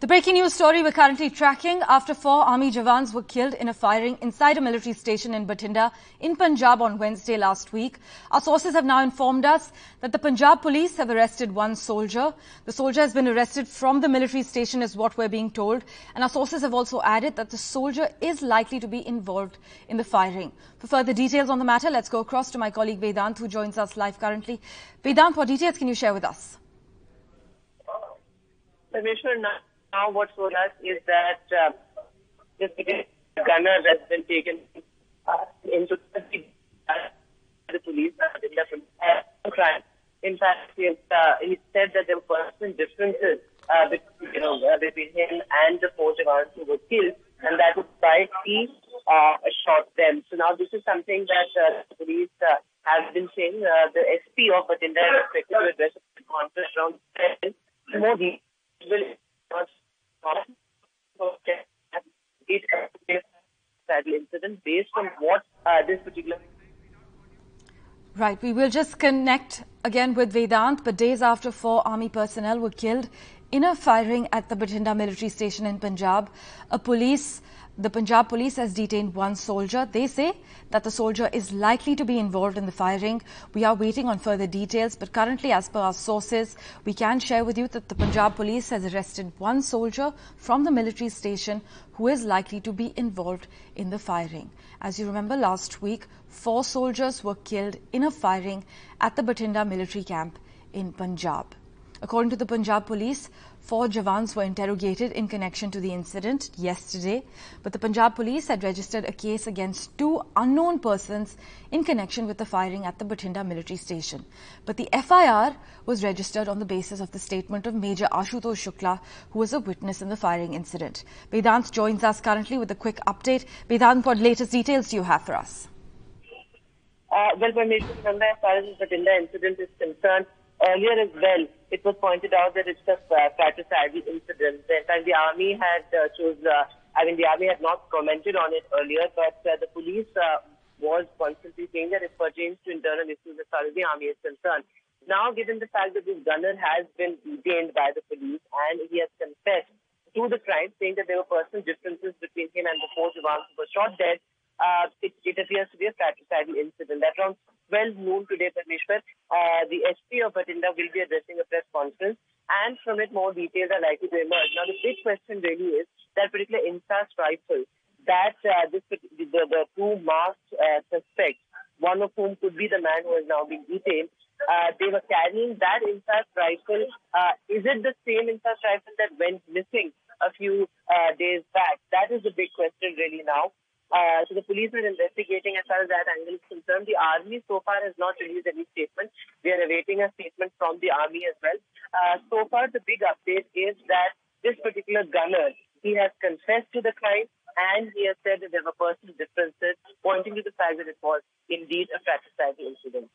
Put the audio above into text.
The breaking news story we're currently tracking after four army jawans were killed in a firing inside a military station in Bathinda in Punjab on Wednesday last week. Our sources have now informed us that the Punjab police have arrested one soldier. The soldier has been arrested from the military station is what we're being told. And our sources have also added that the soldier is likely to be involved in the firing. For further details on the matter, let's go across to my colleague Vedant who joins us live currently. Vedant, what details can you share with us? Commissioner, now what's told us is that uh, this gunner has been taken uh, into the police in the crime. In fact, he, uh, he said that there were personal differences uh, between, you know, uh, between him and the four jawans who were killed, and that was why he uh, shot them. So now this is something that uh, the police uh, have been saying. Uh, the SP of Bathinda is expected to address the conference around 10 more details incident based on what uh, this particular Right. We will just connect again with Vedant, but days after four army personnel were killed in a firing at the Bathinda military station in Punjab, a police the Punjab police has detained one soldier. They say that the soldier is likely to be involved in the firing. We are waiting on further details, but currently, as per our sources, we can share with you that the Punjab police has arrested one soldier from the military station who is likely to be involved in the firing. As you remember, last week, four soldiers were killed in a firing at the Bathinda military camp in Punjab. According to the Punjab police, four Jawans were interrogated in connection to the incident yesterday, but the Punjab police had registered a case against two unknown persons in connection with the firing at the Bathinda military station. But the FIR was registered on the basis of the statement of Major Ashutosh Shukla, who was a witness in the firing incident. Vedant joins us currently with a quick update. Vedant, what latest details do you have for us? Uh, well, as far as the Bathinda incident is concerned, earlier as well, it was pointed out that it's a uh, fratricidal incident. In fact, the army had uh, chose, uh, I mean, the army had not commented on it earlier, but uh, the police uh, was constantly saying that it pertains to internal issues as far as the army is concerned. Now, given the fact that this gunner has been detained by the police and he has confessed to the crime, saying that there were personal differences between him and the four jawans who were shot dead, uh, it, it, appears to be a fratricidal incident. At around 12 noon today, Parmeshwar, uh, the SP of Bathinda will be addressing a press conference, and from it, more details are likely to emerge. Now, the big question really is that particular Insas rifle that uh, this, the, the two masked uh, suspects, one of whom could be the man who has now been detained, uh, they were carrying that Insas rifle. Uh, is it the same Insas rifle that went missing a few uh, days back? That is the big question really now. Uh, so the police are investigating as far as that angle is concerned. The army so far has not released any statement. We are awaiting a statement from the army as well. Uh, so far, the big update is that this particular gunner, he has confessed to the crime and he has said that there were personal differences, pointing to the fact that it was indeed a fratricidal incident.